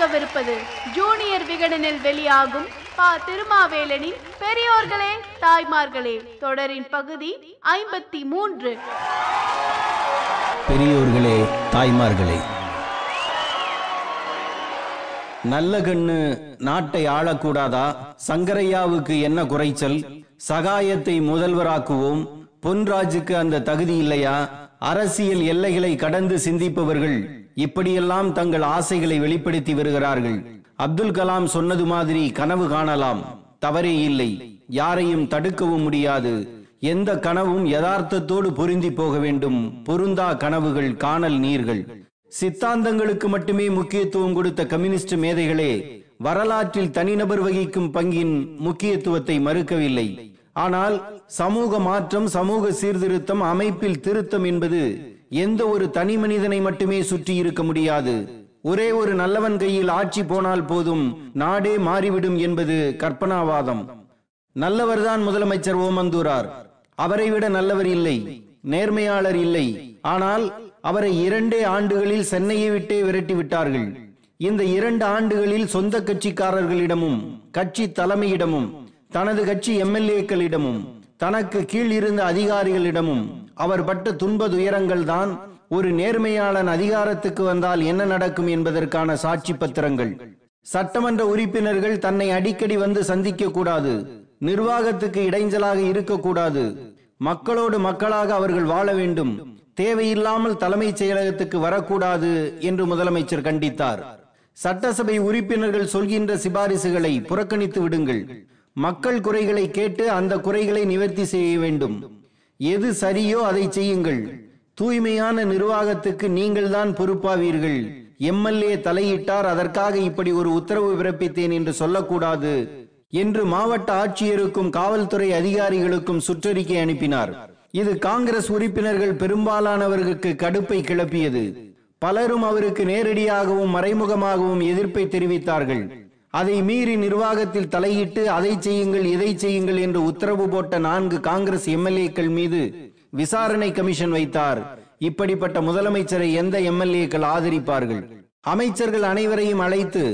பார்க்கவிருப்பது junior விகடனில் வெளியாகும் பா. திருமாவேலனின் பெரியோர்களே தாய்மார்களே தொடரின் பகுதி ஐம்பத்தி மூன்று பெரியோர்களே தாய்மார்களே. நல்ல கண்ணு நாட்டை ஆளக்கூடாதா? சங்கரையாவுக்கு என்ன குறைச்சல்? சகாயத்தை முதல்வராக்குவோம். பொன்ராஜுக்கு அந்த தகுதி இல்லையா? அரசியல் எல்லைகளை கடந்து சிந்திப்பவர்கள் இப்படியெல்லாம் தங்கள் ஆசைகளை வெளிப்படுத்தி வருகிறார்கள். அப்துல் கலாம் சொன்னது மாதிரி கனவு காணலாம். தவறே இல்லை. யாரையும் தடுக்கவும் முடியாது. எந்த கனவும் யதார்த்தத்தோடு பொருந்தி போக வேண்டும். பொருந்தா கனவுகள் காணல் நீர்கள். சித்தாந்தங்களுக்கு மட்டுமே முக்கியத்துவம் கொடுத்த கம்யூனிஸ்ட் மேதைகளே வரலாற்றில் தனிநபர் வகிக்கும் பங்கின் முக்கியத்துவத்தை மறுக்கவில்லை. ஆனால் சமூக மாற்றம் சமூக சீர்திருத்தம் அமைப்பில் திருத்தம் என்பது எந்த ஒரு தனி மனிதனை மட்டுமே சுற்றி இருக்க முடியாது. ஒரே ஒரு நல்லவன் கையில் ஆட்சி போனால் போதும் நாடே மாறிவிடும் என்பது கற்பனாவாதம். நல்லவர்தான் முதலமைச்சர் ஓமந்தூரார். அவரை விட நல்லவர் இல்லை நேர்மையாளர் இல்லை. ஆனால் அவரை இரண்டே ஆண்டுகளில் சென்னையை விட்டே விரட்டி விட்டார்கள். இந்த இரண்டு ஆண்டுகளில் சொந்த கட்சிக்காரர்களிடமும் கட்சி தலைமையிடமும் தனது கட்சி எம்எல்ஏக்களிடமும் தனக்கு கீழ் இருந்த அதிகாரிகளிடமும் அவர் பட்ட துன்ப துயரங்கள் தான் ஒரு நேர்மையாளன் அதிகாரத்துக்கு வந்தால் என்ன நடக்கும் என்பதற்கான சாட்சி பத்திரங்கள். சட்டமன்ற உறுப்பினர்கள் தன்னை அடிக்கடி வந்து சந்திக்க கூடாது நிர்வாகத்துக்கு இடைஞ்சலாக இருக்கக்கூடாது மக்களோடு மக்களாக அவர்கள் வாழ வேண்டும் தேவையில்லாமல் தலைமைச் செயலகத்துக்கு வரக்கூடாது என்று முதலமைச்சர் கண்டித்தார். சட்டசபை உறுப்பினர்கள் சொல்கின்ற சிபாரிசுகளை புறக்கணித்து விடுங்கள். மக்கள் குறைகளை கேட்டு அந்த குறைகளை நிவர்த்தி செய்ய வேண்டும். எது சரியோ அதை செய்யுங்கள். தூய்மையான நிர்வாகத்துக்கு நீங்கள் தான் பொறுப்பாவீர்கள். எம்எல்ஏ தலையிட்டார் அதற்காக இப்படி ஒரு உத்தரவு பிறப்பித்தேன் என்று சொல்லக்கூடாது என்று மாவட்ட ஆட்சியருக்கும் காவல்துறை அதிகாரிகளுக்கும் சுற்றறிக்கை அனுப்பினார். இது காங்கிரஸ் உறுப்பினர்கள் பெரும்பாலானவர்களுக்கு கடுப்பை கிளப்பியது. பலரும் அவருக்கு நேரடியாகவும் மறைமுகமாகவும் எதிர்ப்பை தெரிவித்தார்கள். அதை மீறி நிர்வாகத்தில் தலையிட்டு அதை செய்யுங்கள் இதை செய்யுங்கள் என்று உத்தரவு போட்ட நான்கு காங்கிரஸ் எம்எல்ஏக்கள் மீது விசாரணை கமிஷன் வைத்தார். இப்படிப்பட்ட முதலமைச்சரை எந்த எம்எல்ஏக்கள் ஆதரிப்பார்கள்? அமைச்சர்கள் அனைவரையும் அழைத்து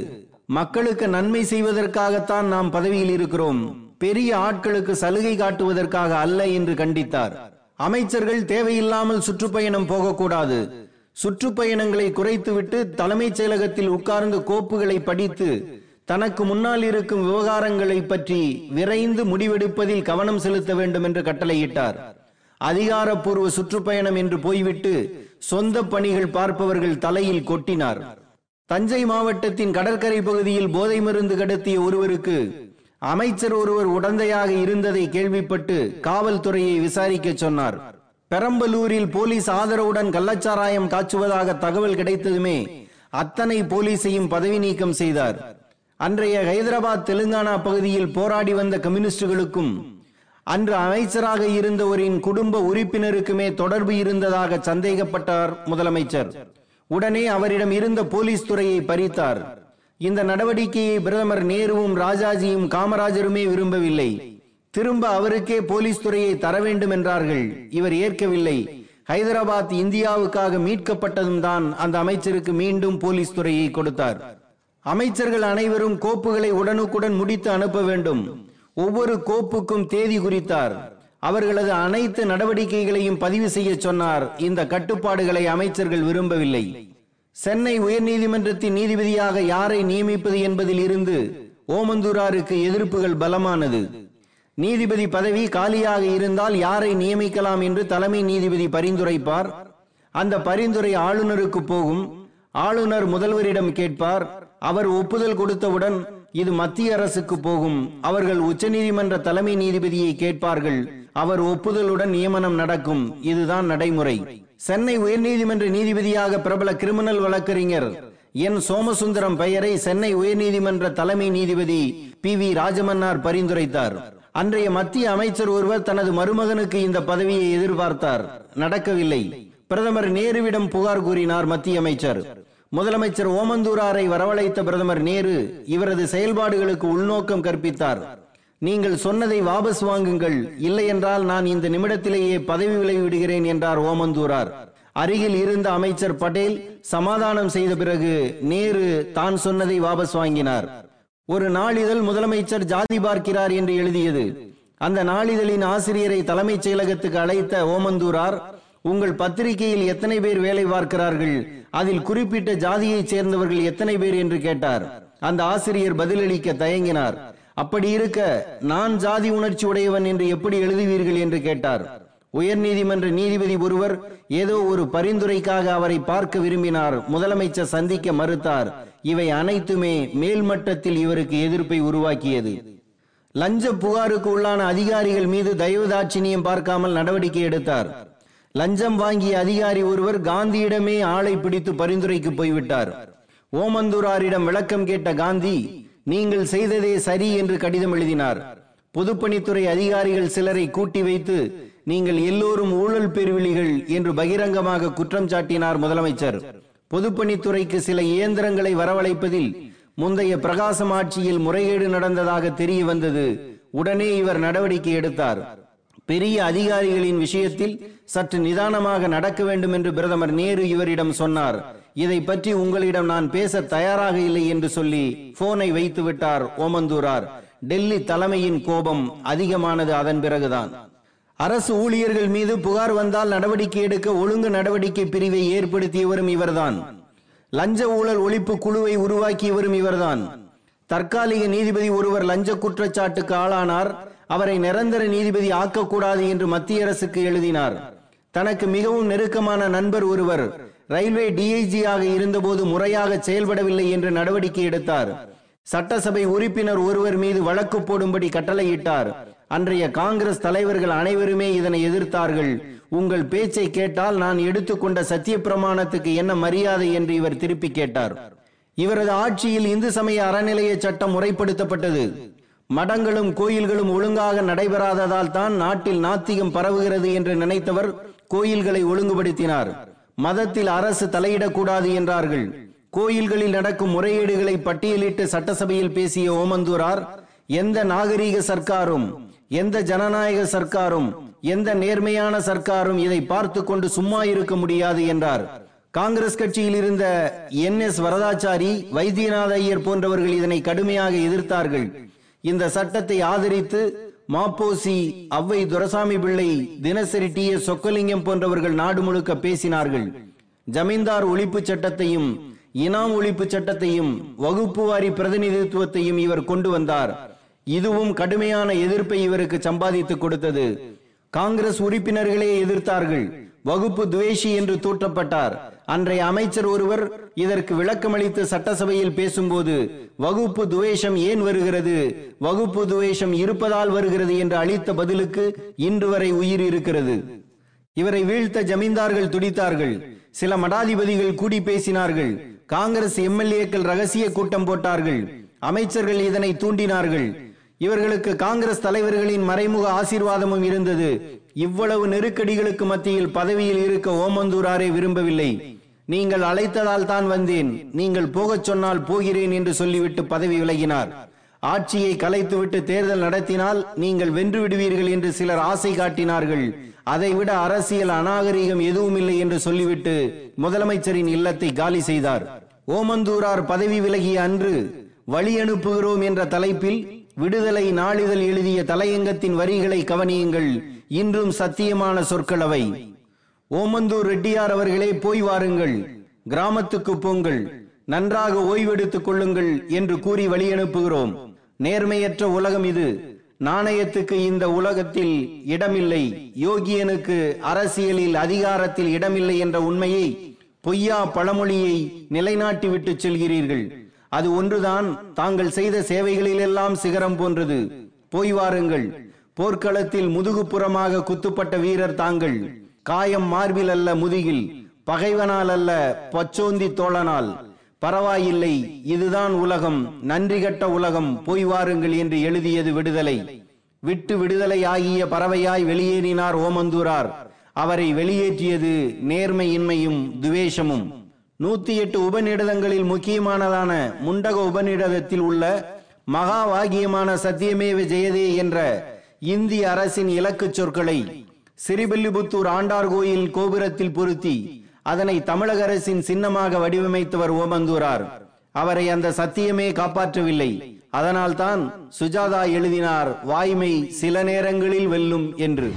மக்களுக்கு நன்மை செய்வதற்காகத்தான் நாம் பதவியில் இருக்கிறோம். பெரிய ஆட்களுக்கு சலுகை காட்டுவதற்காக அல்ல என்று கண்டித்தார். அமைச்சர்கள் தேவையில்லாமல் சுற்றுப்பயணம் போகக்கூடாது. சுற்றுப்பயணங்களை குறைத்துவிட்டு தலைமைச் செயலகத்தில் உட்கார்ந்து கோப்புகளை படித்து தனக்கு முன்னால் இருக்கும் விவகாரங்களை பற்றி விரைந்து முடிவெடுப்பதில் கவனம் செலுத்த வேண்டும் என்று கட்டளையிட்டார். அதிகாரப்பூர்வ சுற்றுப்பயணம் என்று போய்விட்டு சொந்த பணிகள் பார்ப்பவர்கள் தலையில் கொட்டினார். தஞ்சை மாவட்டத்தின் கடற்கரை பகுதியில் போதை மருந்து கடத்திய ஒருவருக்கு அமைச்சர் ஒருவர் உடந்தையாக இருந்ததை கேள்விப்பட்டு காவல்துறையை விசாரிக்க சொன்னார். பெரம்பலூரில் போலீஸ் ஆதரவுடன் கள்ளச்சாராயம் காய்ச்சுவதாக தகவல் கிடைத்ததுமே அத்தனை போலீசையும் பதவி நீக்கம் செய்தார். அன்றைய ஹைதராபாத் தெலுங்கானா பகுதியில் போராடி வந்த கம்யூனிஸ்டுகளுக்கும் அன்று அமைச்சராக இருந்தவரின் குடும்ப உறுப்பினருக்குமே தொடர்பு இருந்ததாக சந்தேகப்பட்டார் முதலமைச்சர். உடனே அவரிடம் இருந்த போலீஸ் துறையை பறித்தார். இந்த நடவடிக்கையை பிரதமர் நேருவும் ராஜாஜியும் காமராஜருமே விரும்பவில்லை. திரும்ப அவருக்கே போலீஸ் துறையை தர வேண்டும் என்றார்கள். இவர் ஏற்கவில்லை. ஹைதராபாத் இந்தியாவுக்காக மீட்கப்பட்டதும் தான் அந்த அமைச்சருக்கு மீண்டும் போலீஸ் துறையை கொடுத்தார். அமைச்சர்கள் அனைவரும் கோப்புகளை உடனுக்குடன் முடித்து அனுப்ப வேண்டும். ஒவ்வொரு கோப்புக்கும் தேதி குறித்தார். அவர்களது அனைத்து நடவடிக்கைகளையும் பதிவு செய்ய சொன்னார். இந்த கட்டுப்பாடுகளை அமைச்சர்கள் விரும்பவில்லை. சென்னை உயர்நீதிமன்றத்தின் நீதிபதியாக யாரை நியமிப்பது என்பதில் இருந்து ஓமந்தூராருக்கு எதிர்ப்புகள் பலமானது. நீதிபதி பதவி காலியாக இருந்தால் யாரை நியமிக்கலாம் என்று தலைமை நீதிபதி பரிந்துரைப்பார். அந்த பரிந்துரை ஆளுநருக்கு போகும். ஆளுநர் முதல்வரிடம் கேட்பார் அவர் ஒப்புதல் கொடுத்தவுடன் இது மத்திய அரசுக்கு போகும். அவர்கள் உச்சநீதிமன்ற தலைமை நீதிபதியை கேட்பார்கள் அவர் ஒப்புதலுடன் நியமனம் நடக்கும். இதுதான் நடைமுறை. சென்னை உயர்நீதிமன்ற நீதிபதியாக பிரபல கிரிமினல் வழக்கறிஞர் என். சோமசுந்தரம் பெயரை சென்னை உயர்நீதிமன்ற தலைமை நீதிபதி பி. வி. ராஜமன்னார் பரிந்துரைத்தார். அன்றைய மத்திய அமைச்சர் ஒருவர் தனது மருமகனுக்கு இந்த பதவியை எதிர்பார்த்தார். நடக்கவில்லை. பிரதமர் நேருவிடம் புகார் கூறினார் மத்திய அமைச்சர். முதலமைச்சர் ஓமந்தூராரை வரவழைத்த பிரதமர் நேரு இவரது செயல்பாடுகளுக்கு உள்நோக்கம் கற்பித்தார். நீங்கள் சொன்னதை வாபஸ் வாங்குங்கள். இல்லை என்றால் நான் இந்த நிமிடத்திலேயே பதவி விலகி விடுகிறேன் என்றார் ஓமந்தூரார். அருகில் இருந்த அமைச்சர் பட்டேல் சமாதானம் செய்த பிறகு நேரு தான் சொன்னதை வாபஸ் வாங்கினார். ஒரு நாளிதழ் முதலமைச்சர் ஜாதி பார்க்கிறார் என்று எழுதியது. அந்த நாளிதழின் ஆசிரியரை தலைமைச் செயலகத்துக்கு அழைத்த ஓமந்தூரார் உங்கள் பத்திரிகையில் எத்தனை பேர் வேலை பார்க்கிறார்கள்? அதில் குறிப்பிட்ட ஜாதியைச் சேர்ந்தவர்கள் எத்தனை பேர் என்று கேட்டார். அந்த ஆசிரியர் பதிலளிக்க தயங்கினார். அப்படி இருக்க நான் ஜாதி உணர்ச்சி உடையவன் என்று எப்படி எழுதுவீர்கள்? என்று கேட்டார். உயர்நீதிமன்ற நீதிபதி ஒருவர் ஏதோ ஒரு பரிந்துரைக்காக அவரை பார்க்க விரும்பினார். முதலமைச்சர் சந்திக்க மறுத்தார். இவை அனைத்துமே மேல்மட்டத்தில் இவருக்கு எதிர்ப்பை உருவாக்கியது. லஞ்ச புகாருக்கு உள்ளான அதிகாரிகள் மீது தயவுதாட்சிணியம் பார்க்காமல் நடவடிக்கை எடுத்தார். லஞ்சம் வாங்கிய அதிகாரி ஒருவர் காந்தியிடமே ஆளை பிடித்து பரிந்துரைக்கு போய்விட்டார். ஓமந்தூராரிடம் விளக்கம் கேட்ட காந்தி நீங்கள் செய்ததே சரி என்று கடிதம் எழுதினார். பொதுப்பணித்துறை அதிகாரிகள் சிலரை கூட்டி வைத்து நீங்கள் எல்லோரும் ஊழல் பெருவிழிகள் என்று பகிரங்கமாக குற்றம் சாட்டினார் முதலமைச்சர். பொதுப்பணித்துறைக்கு சில இயந்திரங்களை வரவழைப்பதில் முந்தைய பிரகாசம் ஆட்சியில் முறைகேடு நடந்ததாக தெரிய வந்தது. உடனே இவர் நடவடிக்கை எடுத்தார். பெரிய அதிகாரிகளின் விஷயத்தில் சற்று நிதானமாக நடக்க வேண்டும் என்று பிரதமர் நேரு இவரிடம் சொன்னார். இதை பற்றி உங்களிடம் நான் பேச தயாராக இல்லை என்று சொல்லி போனை வைத்து விட்டார் ஓமந்தூரார். டெல்லி தலைமையின் கோபம் அதிகமானது அதன் பிறகுதான். அரசு ஊழியர்கள் மீது புகார் வந்தால் நடவடிக்கை எடுக்க ஒழுங்கு நடவடிக்கை பிரிவை ஏற்படுத்தியவரும் இவர்தான். லஞ்ச ஊழல் ஒழிப்பு குழுவை உருவாக்கியவரும் இவர்தான். தற்காலிக நீதிபதி ஒருவர் லஞ்ச குற்றச்சாட்டுக்கு ஆளானார். அவரை நிரந்தர நீதிபதி ஆக்கக்கூடாது என்று மத்திய அரசுக்கு எழுதினார். தனக்கு மிகவும் நெருக்கமான நண்பர் ஒருவர் ரயில்வே டிஐஜியாக ஆக இருந்தபோது முறையாக செயல்படவில்லை என்று நடவடிக்கை எடுத்தார். சட்டசபை உறுப்பினர் ஒருவர் மீது வழக்கு போடும்படி கட்டளையிட்டார். அன்றைய காங்கிரஸ் தலைவர்கள் அனைவருமே இதனை எதிர்த்தார்கள். உங்கள் பேச்சை கேட்டால் நான் எடுத்துக்கொண்ட சத்திய பிரமாணத்துக்கு என்ன மரியாதை என்று இவர் திருப்பி கேட்டார். இவரது ஆட்சியில் இந்து சமய அறநிலைய சட்டம் முறைப்படுத்தப்பட்டது. மடங்களும் கோயில்களும் ஒழுங்காக நடைபெறாததால் தான் நாட்டில் நாத்திகம் பரவுகிறது என்று நினைத்தவர் கோயில்களை ஒழுங்குபடுத்தினார். மதத்தில் அரசு தலையிடக்கூடாது என்றார்கள். கோயில்களில் நடக்கும் முறையீடுகளை பட்டியலிட்டு சட்டசபையில் பேசிய ஓமந்தூரார் எந்த நாகரீக சர்க்காரும் எந்த ஜனநாயக சர்க்காரும் எந்த நேர்மையான சர்க்காரும் இதை பார்த்து கொண்டு சும்மா இருக்க முடியாது என்றார். காங்கிரஸ் கட்சியில் இருந்த என் எஸ் வரதாச்சாரி வைத்தியநாத ஐயர் போன்றவர்கள் இதனை கடுமையாக எதிர்த்தார்கள். இந்த சட்டத்தை ஆதரித்து மாப்போசி அவ்வை துரசாமி பிள்ளை தினசரி டி எஸ் சொக்கலிங்கம் போன்றவர்கள் நாடு முழுக்க பேசினார்கள். ஜமீன்தார் ஒழிப்பு சட்டத்தையும் இனாம் ஒழிப்பு சட்டத்தையும் வகுப்பு வாரி பிரதிநிதித்துவத்தையும் இவர் கொண்டு வந்தார். இதுவும் கடுமையான எதிர்ப்பை இவருக்கு சம்பாதித்து கொடுத்தது. காங்கிரஸ் உறுப்பினர்களே எதிர்த்தார்கள். வகுப்பு துவேஷி என்று தூற்றப்பட்டார். அன்றைய அமைச்சர் ஒருவர் இதற்கு விளக்கமளித்து சட்டசபையில் பேசும்போது வகுப்பு துவேஷம் ஏன் வருகிறது? வகுப்பு துவேஷம் இருப்பதால் வருகிறது என்று அளித்த பதிலுக்கு இன்று வரை உயிர் இருக்கிறது. இவரை வீழ்த்த ஜமீன்தார்கள் துடித்தார்கள். சில மடாதிபதிகள் கூடி பேசினார்கள். காங்கிரஸ் எம்எல்ஏக்கள் ரகசிய கூட்டம் போட்டார்கள். அமைச்சர்கள் இதனை தூண்டினார்கள். இவர்களுக்கு காங்கிரஸ் தலைவர்களின் மறைமுக ஆசீர்வாதமும் இருந்தது. இவ்வளவு நெருக்கடிகளுக்கு மத்தியில் பதவியில் இருக்க ஓமந்தூராரே விரும்பவில்லை. நீங்கள் அழைத்ததால் தான் வந்தேன். நீங்கள் போகச் சொன்னால் போகிறேன் என்று சொல்லிவிட்டு பதவி விலகினார். ஆட்சியை கலைத்துவிட்டு தேர்தல் நடத்தினால் நீங்கள் வென்று விடுவீர்கள் என்று சிலர் ஆசை காட்டினார்கள். அதைவிட அரசியல் அநாகரிகம் எதுவும் இல்லை என்று சொல்லிவிட்டு முதலமைச்சரின் இல்லத்தை காலி செய்தார். ஓமந்தூரார் பதவி விலகிய அன்று வழி அனுப்புகிறோம் என்ற தலைப்பில் விடுதலை நாளிதழ் எழுதிய தலையங்கத்தின் வரிகளை கவனியுங்கள். இன்றும் சத்தியமான சொற்களவை ஓமந்தூர் ரெட்டியார் அவர்களே போய் வாருங்கள். கிராமத்துக்கு போங்கள். நன்றாக ஓய்வெடுத்துக் கொள்ளுங்கள் என்று கூறி வழியனுப்புகிறோம் நேர்மையற்ற உலகம் இது. நாணயத்துக்கு இந்த உலகத்தில் இடமில்லை. யோகியனுக்கு அரசியலில் அதிகாரத்தில் இடமில்லை என்ற உண்மையை பொய்யா பழமொழியை நிலைநாட்டி விட்டு செல்கிறீர்கள். அது ஒன்றுதான். தாங்கள் செய்த சேவைகளிலெல்லாம் சிகரம் போன்றது. போய் வாருங்கள். போர்க்களத்தில் முதுகுப்புறமாக குத்துப்பட்ட வீரர் தாங்கள். காயம் மார்பில் அல்ல முதுகில் பகைவனால் அல்ல பச்சோந்தி தோழனால். பரவாயில்லை இதுதான் உலகம் நன்றி கட்ட உலகம் போய் வாருங்கள் என்று எழுதியது விடுதலை. விட்டு விடுதலை ஆகிய பறவையாய் வெளியேறினார் ஓமந்தூரார். அவரை வெளியேற்றியது நேர்மையின்மையும் துவேஷமும். நூத்தி எட்டு உபநிடதங்களில் முக்கியமானதான முண்டக உபநிடதத்தில் உள்ள மகா வாகியமான சத்தியமேவ ஜெயதே என்ற இந்திய அரசின் இலக்குச் சொற்களை சிறிபில்லிபுத்தூர் ஆண்டார் கோயில் கோபுரத்தில் பொருத்தி அதனை தமிழக அரசின் சின்னமாக வடிவமைத்தவர் ஓமந்தூரார். அவரை அந்த சத்தியமே காப்பாற்றவில்லை. அதனால்தான் சுஜாதா எழுதினார் வாய்மை சில நேரங்களில் வெல்லும் என்று.